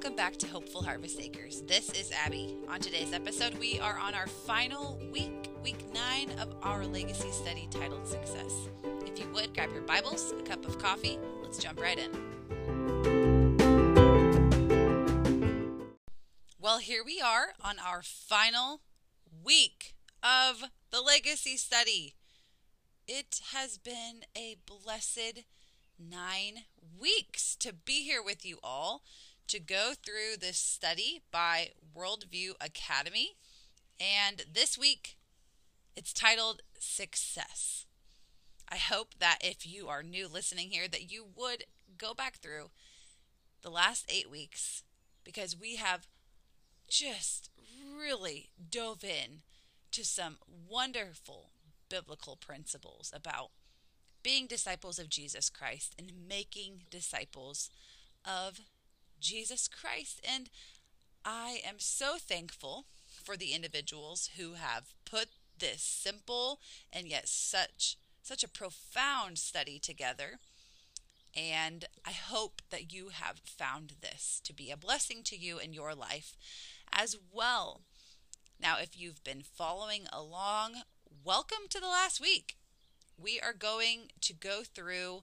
welcome back to Hopeful Harvest Acres. This is Abby. On today's episode, we are on our final week, week nine of our legacy study titled Success. If you would, grab your Bibles, a cup of coffee, let's jump right in. Well, here we are on our final week of the legacy study. It has been a blessed nine weeks to be here with you all to go through this study by Worldview Academy. And this week, it's titled Success. I hope that if you are new listening here, that you would go back through the last eight weeks because we have just really dove in to some wonderful biblical principles about being disciples of Jesus Christ and making disciples of Jesus Christ. And I am so thankful for the individuals who have put this simple and yet such such a profound study together. And I hope that you have found this to be a blessing to you in your life as well. Now, if you've been following along, welcome to the last week. We are going to go through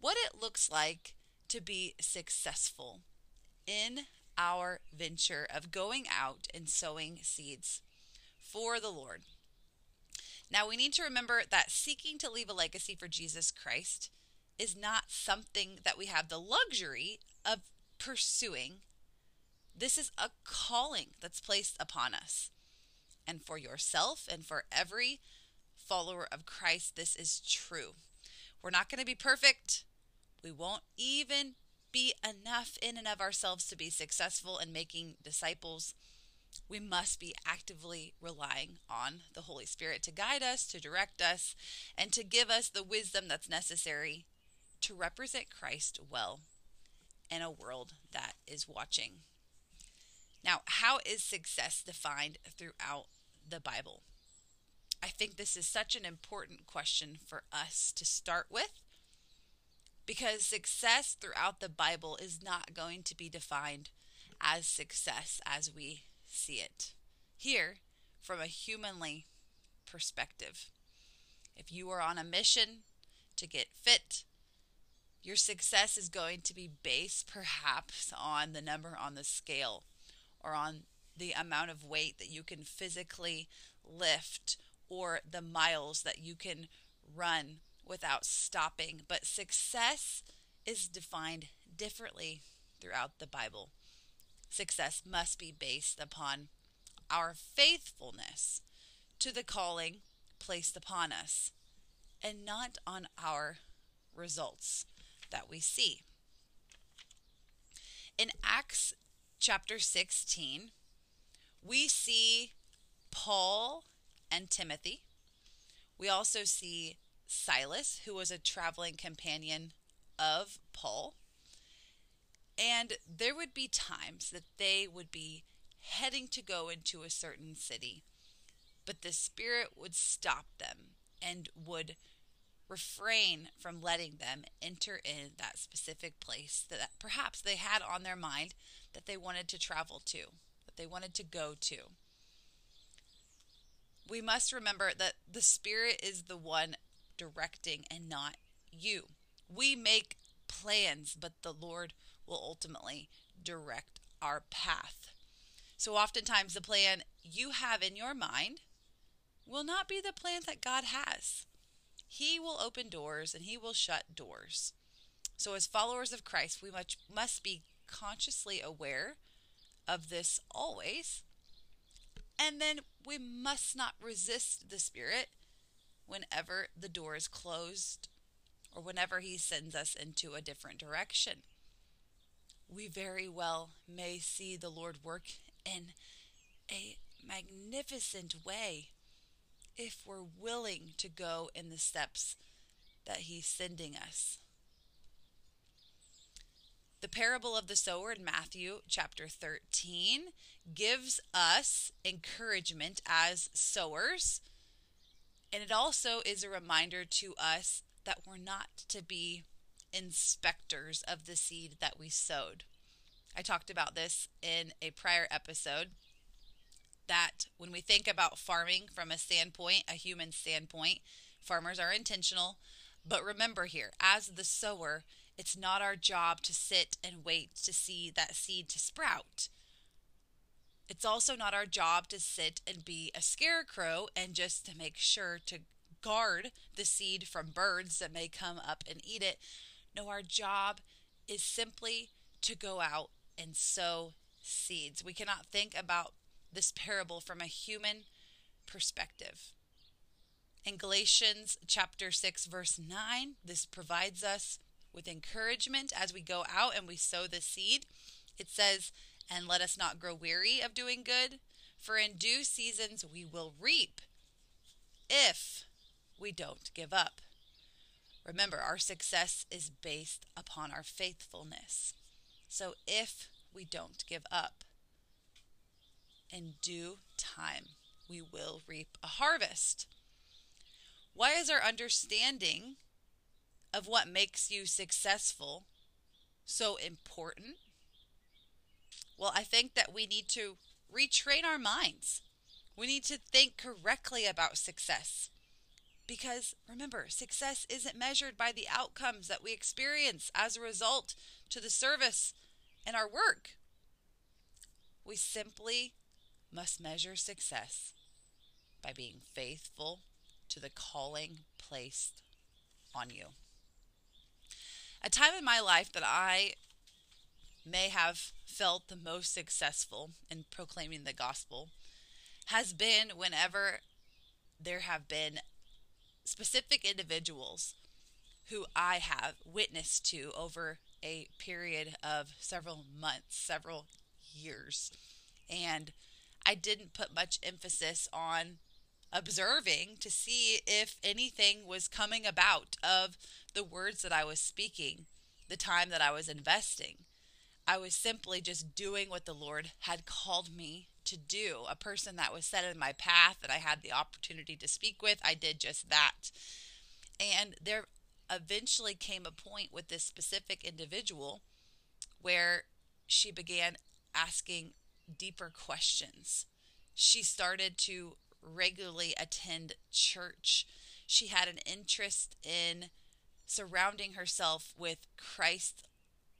what it looks like to be successful in our venture of going out and sowing seeds for the Lord. Now, we need to remember that seeking to leave a legacy for Jesus Christ is not something that we have the luxury of pursuing. This is a calling that's placed upon us. And for yourself and for every follower of Christ, this is true. We're not going to be perfect. We won't even be enough in and of ourselves to be successful in making disciples, we must be actively relying on the Holy Spirit to guide us, to direct us, and to give us the wisdom that's necessary to represent Christ well in a world that is watching. Now, how is success defined throughout the Bible? I think this is such an important question for us to start with because success throughout the Bible is not going to be defined as success as we see it here from a humanly perspective. If you are on a mission to get fit, your success is going to be based perhaps on the number on the scale or on the amount of weight that you can physically lift or the miles that you can run without stopping. But success is defined differently throughout the Bible. Success must be based upon our faithfulness to the calling placed upon us and not on our results that we see. In Acts chapter 16, we see Paul and Timothy. We also see Silas, who was a traveling companion of Paul. And there would be times that they would be heading to go into a certain city, but the Spirit would stop them and would refrain from letting them enter in that specific place that perhaps they had on their mind that they wanted to travel to, that they wanted to go to. We must remember that the Spirit is the one directing and not you. We make plans, but the Lord will ultimately direct our path. So oftentimes the plan you have in your mind will not be the plan that God has. He will open doors and he will shut doors. So as followers of Christ, we much must be consciously aware of this always. And then we must not resist the Spirit whenever the door is closed or whenever He sends us into a different direction. We very well may see the Lord work in a magnificent way if we're willing to go in the steps that He's sending us. The parable of the sower in Matthew chapter 13 gives us encouragement as sowers and it also is a reminder to us that we're not to be inspectors of the seed that we sowed. I talked about this in a prior episode that when we think about farming from a standpoint, a human standpoint, farmers are intentional. But remember here, as the sower, it's not our job to sit and wait to see that seed to sprout. It's also not our job to sit and be a scarecrow and just to make sure to guard the seed from birds that may come up and eat it. No, our job is simply to go out and sow seeds. We cannot think about this parable from a human perspective. In Galatians chapter 6 verse 9, this provides us with encouragement as we go out and we sow the seed. It says, "And let us not grow weary of doing good, for in due seasons we will reap if we don't give up." Remember, our success is based upon our faithfulness. So if we don't give up, in due time we will reap a harvest. Why is our understanding of what makes you successful so important? Well, I think that we need to retrain our minds. We need to think correctly about success. Because remember, success isn't measured by the outcomes that we experience as a result to the service and our work. We simply must measure success by being faithful to the calling placed on you. A time in my life that I may have felt the most successful in proclaiming the gospel has been whenever there have been specific individuals who I have witnessed to over a period of several months, several years. And I didn't put much emphasis on observing to see if anything was coming about of the words that I was speaking, the time that I was investing. I was simply just doing what the Lord had called me to do. A person that was set in my path that I had the opportunity to speak with, I did just that. And there eventually came a point with this specific individual where she began asking deeper questions. She started to regularly attend church. She had an interest in surrounding herself with Christ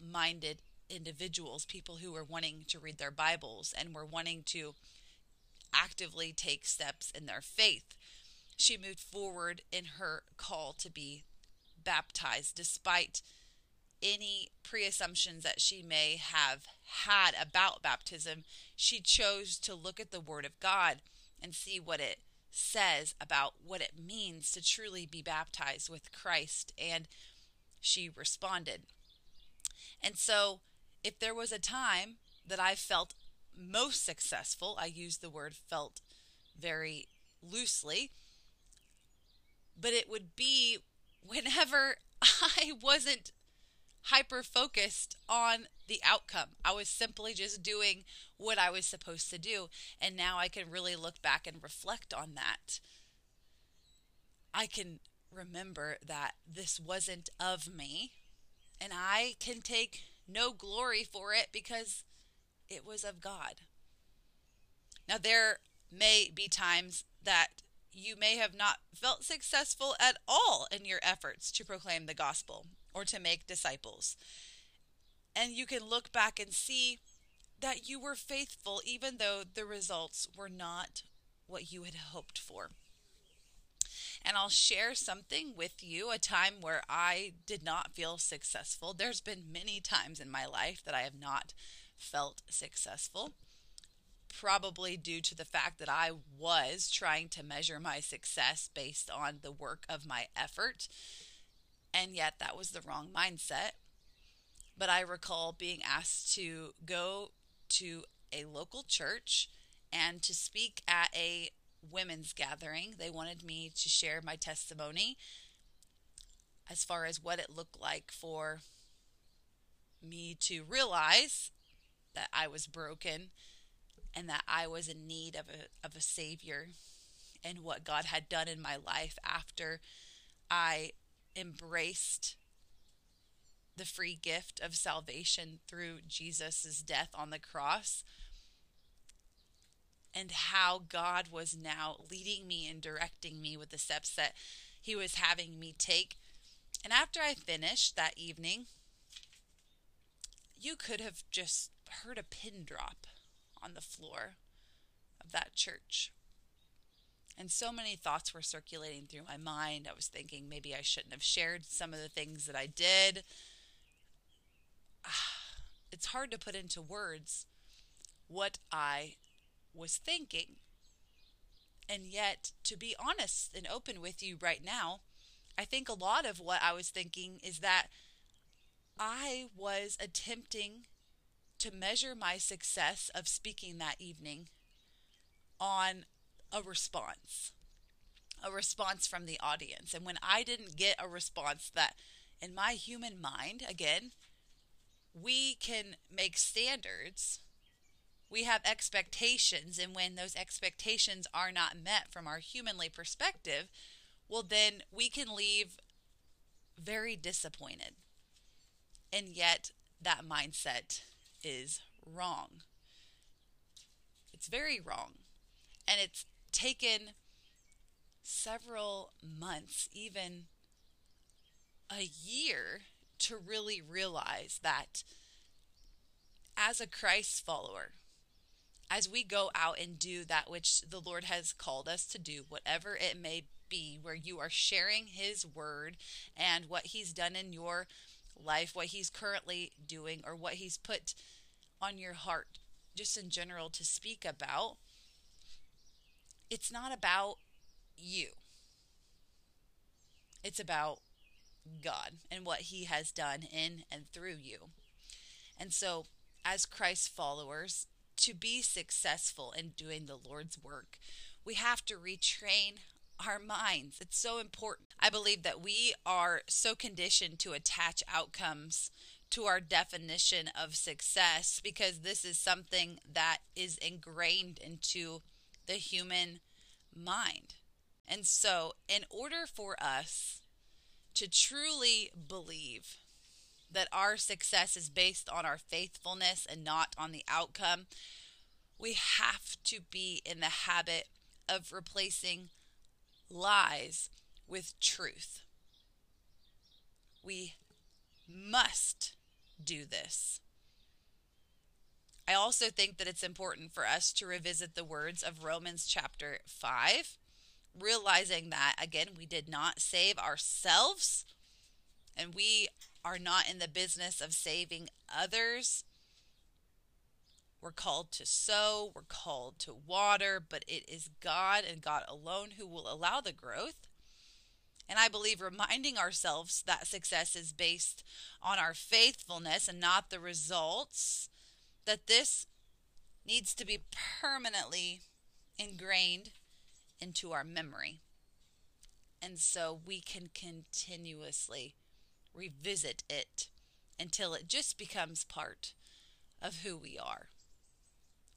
minded individuals, people who were wanting to read their Bibles and were wanting to actively take steps in their faith. She moved forward in her call to be baptized despite any pre assumptions that she may have had about baptism. She chose to look at the Word of God and see what it says about what it means to truly be baptized with Christ. And she responded. And so if there was a time that I felt most successful, I use the word felt very loosely, but it would be whenever I wasn't hyper focused on the outcome. I was simply just doing what I was supposed to do. And now I can really look back and reflect on that. I can remember that this wasn't of me, and I can take no glory for it because it was of God. Now, there may be times that you may have not felt successful at all in your efforts to proclaim the gospel or to make disciples. And you can look back and see that you were faithful even though the results were not what you had hoped for. And I'll share something with you a time where I did not feel successful. There's been many times in my life that I have not felt successful, probably due to the fact that I was trying to measure my success based on the work of my effort. And yet, that was the wrong mindset. But I recall being asked to go to a local church and to speak at a women's gathering. They wanted me to share my testimony as far as what it looked like for me to realize that I was broken and that I was in need of a, of a Savior and what God had done in my life after I embraced the free gift of salvation through Jesus' death on the cross and how God was now leading me and directing me with the steps that He was having me take. And after I finished that evening, you could have just heard a pin drop on the floor of that church. And so many thoughts were circulating through my mind. I was thinking maybe I shouldn't have shared some of the things that I did. Ah, it's hard to put into words what I was thinking. And yet, to be honest and open with you right now, I think a lot of what I was thinking is that I was attempting to measure my success of speaking that evening on a response, a response from the audience. And when I didn't get a response that, in my human mind, again, we can make standards we have expectations, and when those expectations are not met from our humanly perspective, well, then we can leave very disappointed. And yet, that mindset is wrong. It's very wrong. And it's taken several months, even a year, to really realize that as a Christ follower, as we go out and do that which the Lord has called us to do, whatever it may be, where you are sharing His word and what He's done in your life, what He's currently doing, or what He's put on your heart, just in general, to speak about, it's not about you. It's about God and what He has done in and through you. And so, as Christ followers, to be successful in doing the Lord's work, we have to retrain our minds. It's so important. I believe that we are so conditioned to attach outcomes to our definition of success because this is something that is ingrained into the human mind. And so, in order for us to truly believe that our success is based on our faithfulness and not on the outcome, we have to be in the habit of replacing lies with truth. We must do this. I also think that it's important for us to revisit the words of Romans chapter 5, realizing that, again, we did not save ourselves and we are not in the business of saving others. We're called to sow, we're called to water, but it is God and God alone who will allow the growth. And I believe reminding ourselves that success is based on our faithfulness and not the results, that this needs to be permanently ingrained into our memory. And so we can continuously revisit it until it just becomes part of who we are.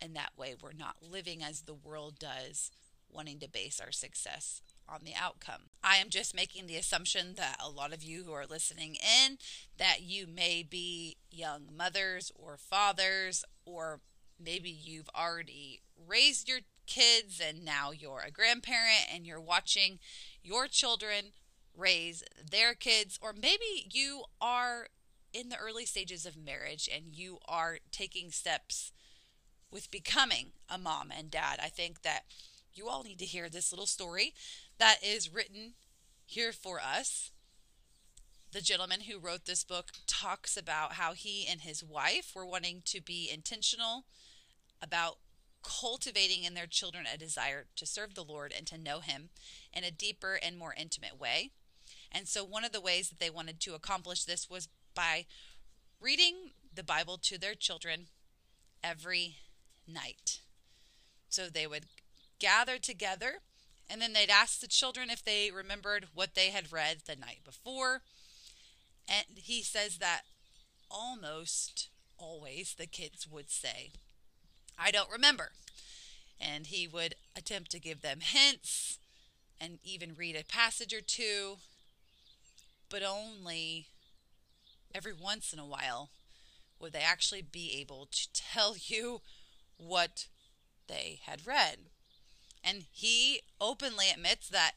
And that way, we're not living as the world does, wanting to base our success on the outcome. I am just making the assumption that a lot of you who are listening in that you may be young mothers or fathers or maybe you've already raised your kids and now you're a grandparent and you're watching your children raise their kids, or maybe you are in the early stages of marriage and you are taking steps with becoming a mom and dad. I think that you all need to hear this little story that is written here for us. The gentleman who wrote this book talks about how he and his wife were wanting to be intentional about cultivating in their children a desire to serve the Lord and to know Him in a deeper and more intimate way. And so, one of the ways that they wanted to accomplish this was by reading the Bible to their children every night. So, they would gather together and then they'd ask the children if they remembered what they had read the night before. And he says that almost always the kids would say, I don't remember. And he would attempt to give them hints and even read a passage or two but only every once in a while would they actually be able to tell you what they had read. And he openly admits that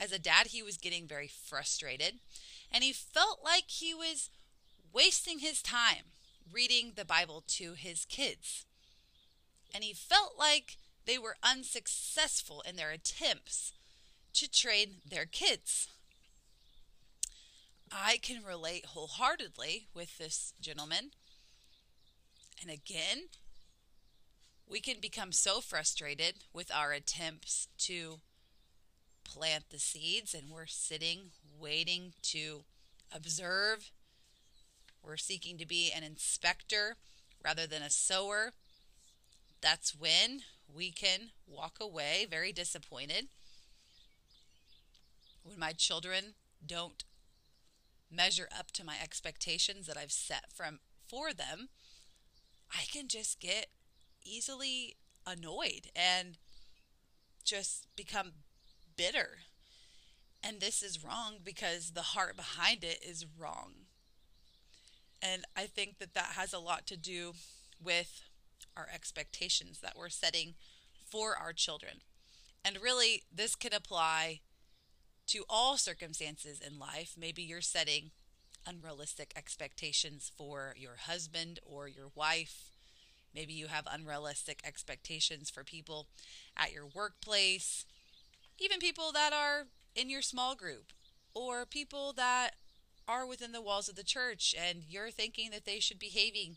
as a dad, he was getting very frustrated and he felt like he was wasting his time reading the Bible to his kids. And he felt like they were unsuccessful in their attempts to train their kids. I can relate wholeheartedly with this gentleman. And again, we can become so frustrated with our attempts to plant the seeds, and we're sitting waiting to observe. We're seeking to be an inspector rather than a sower. That's when we can walk away very disappointed. When my children don't measure up to my expectations that I've set from for them, I can just get easily annoyed and just become bitter. And this is wrong because the heart behind it is wrong. And I think that that has a lot to do with our expectations that we're setting for our children. And really, this can apply to all circumstances in life. Maybe you're setting unrealistic expectations for your husband or your wife. Maybe you have unrealistic expectations for people at your workplace, even people that are in your small group, or people that are within the walls of the church and you're thinking that they should behaving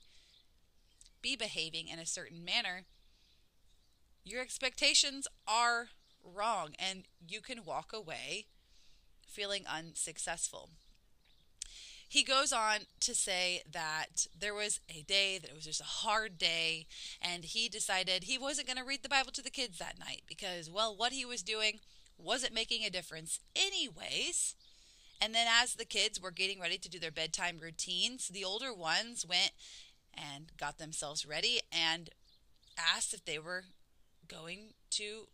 be behaving in a certain manner your expectations are wrong and you can walk away feeling unsuccessful. He goes on to say that there was a day that it was just a hard day, and he decided he wasn't going to read the Bible to the kids that night because, well, what he was doing wasn't making a difference, anyways. And then, as the kids were getting ready to do their bedtime routines, the older ones went and got themselves ready and asked if they were going to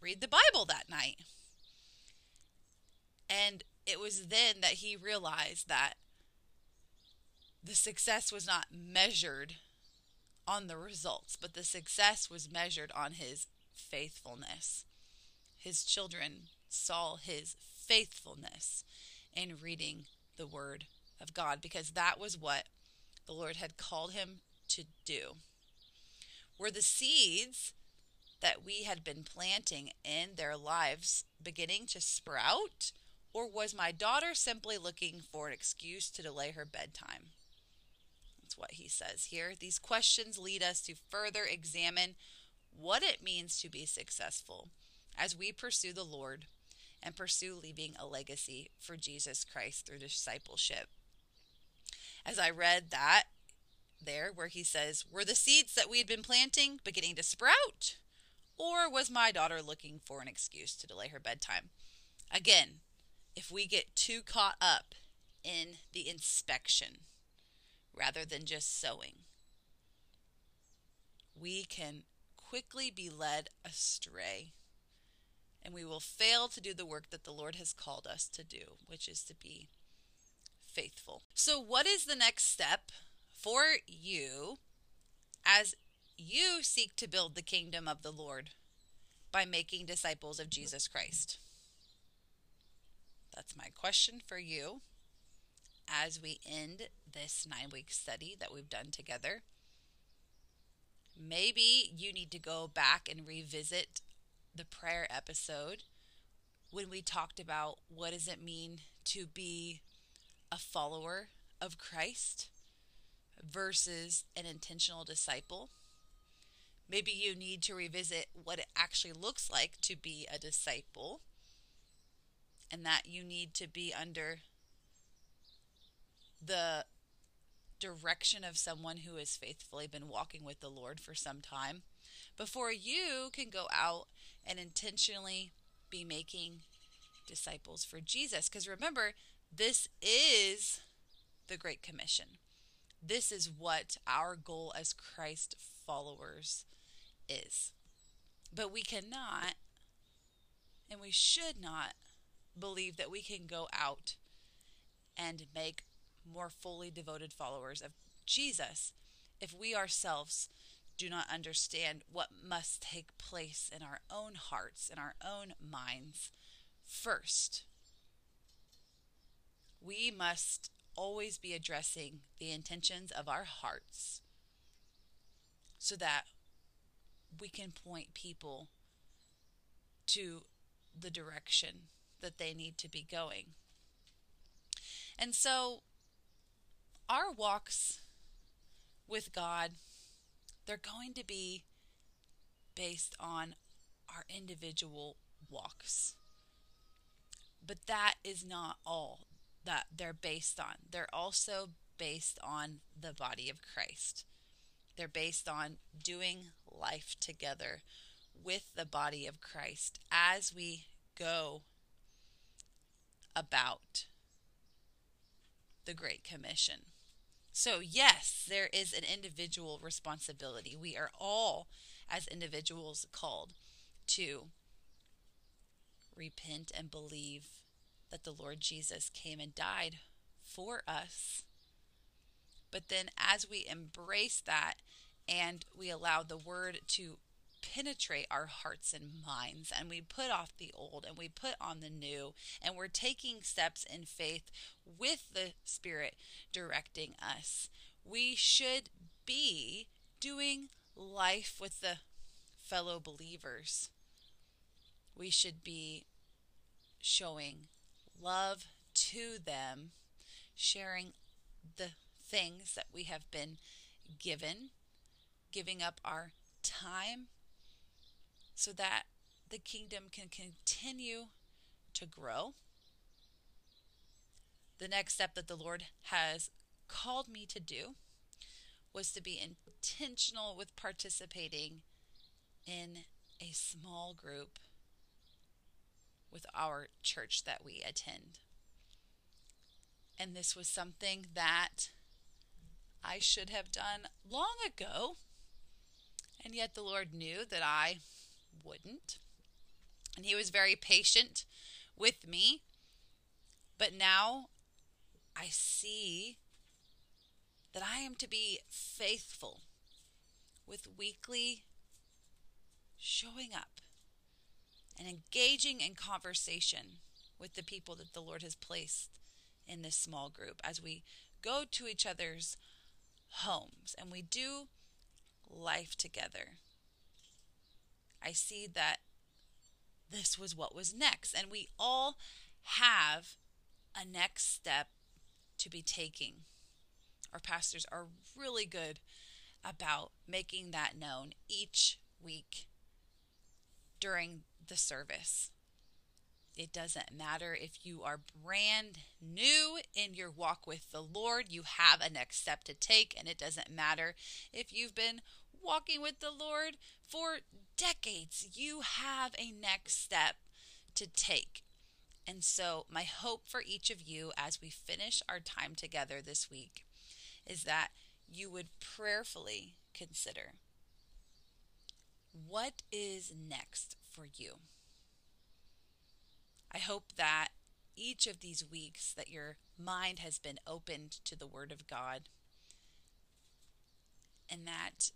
read the Bible that night. And it was then that he realized that the success was not measured on the results, but the success was measured on his faithfulness. His children saw his faithfulness in reading the Word of God because that was what the Lord had called him to do. Were the seeds that we had been planting in their lives beginning to sprout? Or was my daughter simply looking for an excuse to delay her bedtime? That's what he says here. These questions lead us to further examine what it means to be successful as we pursue the Lord and pursue leaving a legacy for Jesus Christ through discipleship. As I read that there, where he says, Were the seeds that we had been planting beginning to sprout? Or was my daughter looking for an excuse to delay her bedtime? Again, if we get too caught up in the inspection rather than just sowing, we can quickly be led astray and we will fail to do the work that the Lord has called us to do, which is to be faithful. So, what is the next step for you as you seek to build the kingdom of the Lord by making disciples of Jesus Christ? That's my question for you as we end this nine week study that we've done together. Maybe you need to go back and revisit the prayer episode when we talked about what does it mean to be a follower of Christ versus an intentional disciple. Maybe you need to revisit what it actually looks like to be a disciple and that you need to be under the direction of someone who has faithfully been walking with the Lord for some time before you can go out and intentionally be making disciples for Jesus. Because remember, this is the Great Commission. This is what our goal as Christ followers is. But we cannot and we should not believe that we can go out and make more fully devoted followers of Jesus if we ourselves do not understand what must take place in our own hearts, in our own minds first. We must always be addressing the intentions of our hearts so that we can point people to the direction that they need to be going. And so, our walks with God, they're going to be based on our individual walks. But that is not all that they're based on. They're also based on the body of Christ. They're based on doing life together with the body of Christ as we go about the Great Commission. So, yes, there is an individual responsibility. We are all, as individuals, called to repent and believe that the Lord Jesus came and died for us. But then, as we embrace that and we allow the word to penetrate our hearts and minds, and we put off the old and we put on the new, and we're taking steps in faith with the Spirit directing us, we should be doing life with the fellow believers. We should be showing love to them, sharing the things that we have been given, giving up our time so that the kingdom can continue to grow. The next step that the Lord has called me to do was to be intentional with participating in a small group with our church that we attend. And this was something that I should have done long ago. And yet the Lord knew that I wouldn't. And He was very patient with me. But now I see that I am to be faithful with weekly showing up and engaging in conversation with the people that the Lord has placed in this small group as we go to each other's homes and we do life together. I see that this was what was next, and we all have a next step to be taking. Our pastors are really good about making that known each week during the service. It doesn't matter if you are brand new in your walk with the Lord, you have a next step to take. And it doesn't matter if you've been walking with the Lord for decades, you have a next step to take. And so, my hope for each of you as we finish our time together this week is that you would prayerfully consider what is next for you. I hope that each of these weeks that your mind has been opened to the word of God and that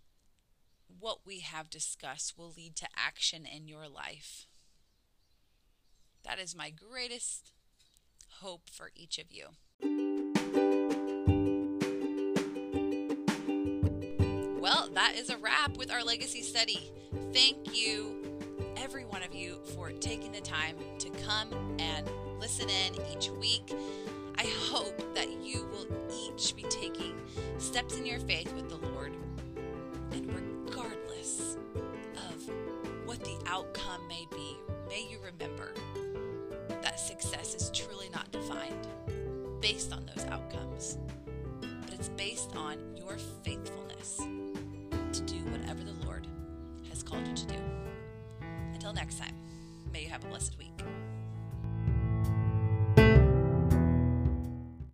what we have discussed will lead to action in your life. That is my greatest hope for each of you. Well, that is a wrap with our legacy study. Thank you, every one of you, for taking the time to come and listen in each week. I hope that you will each be taking steps in your faith with the Lord. But it's based on your faithfulness to do whatever the Lord has called you to do. Until next time, may you have a blessed week.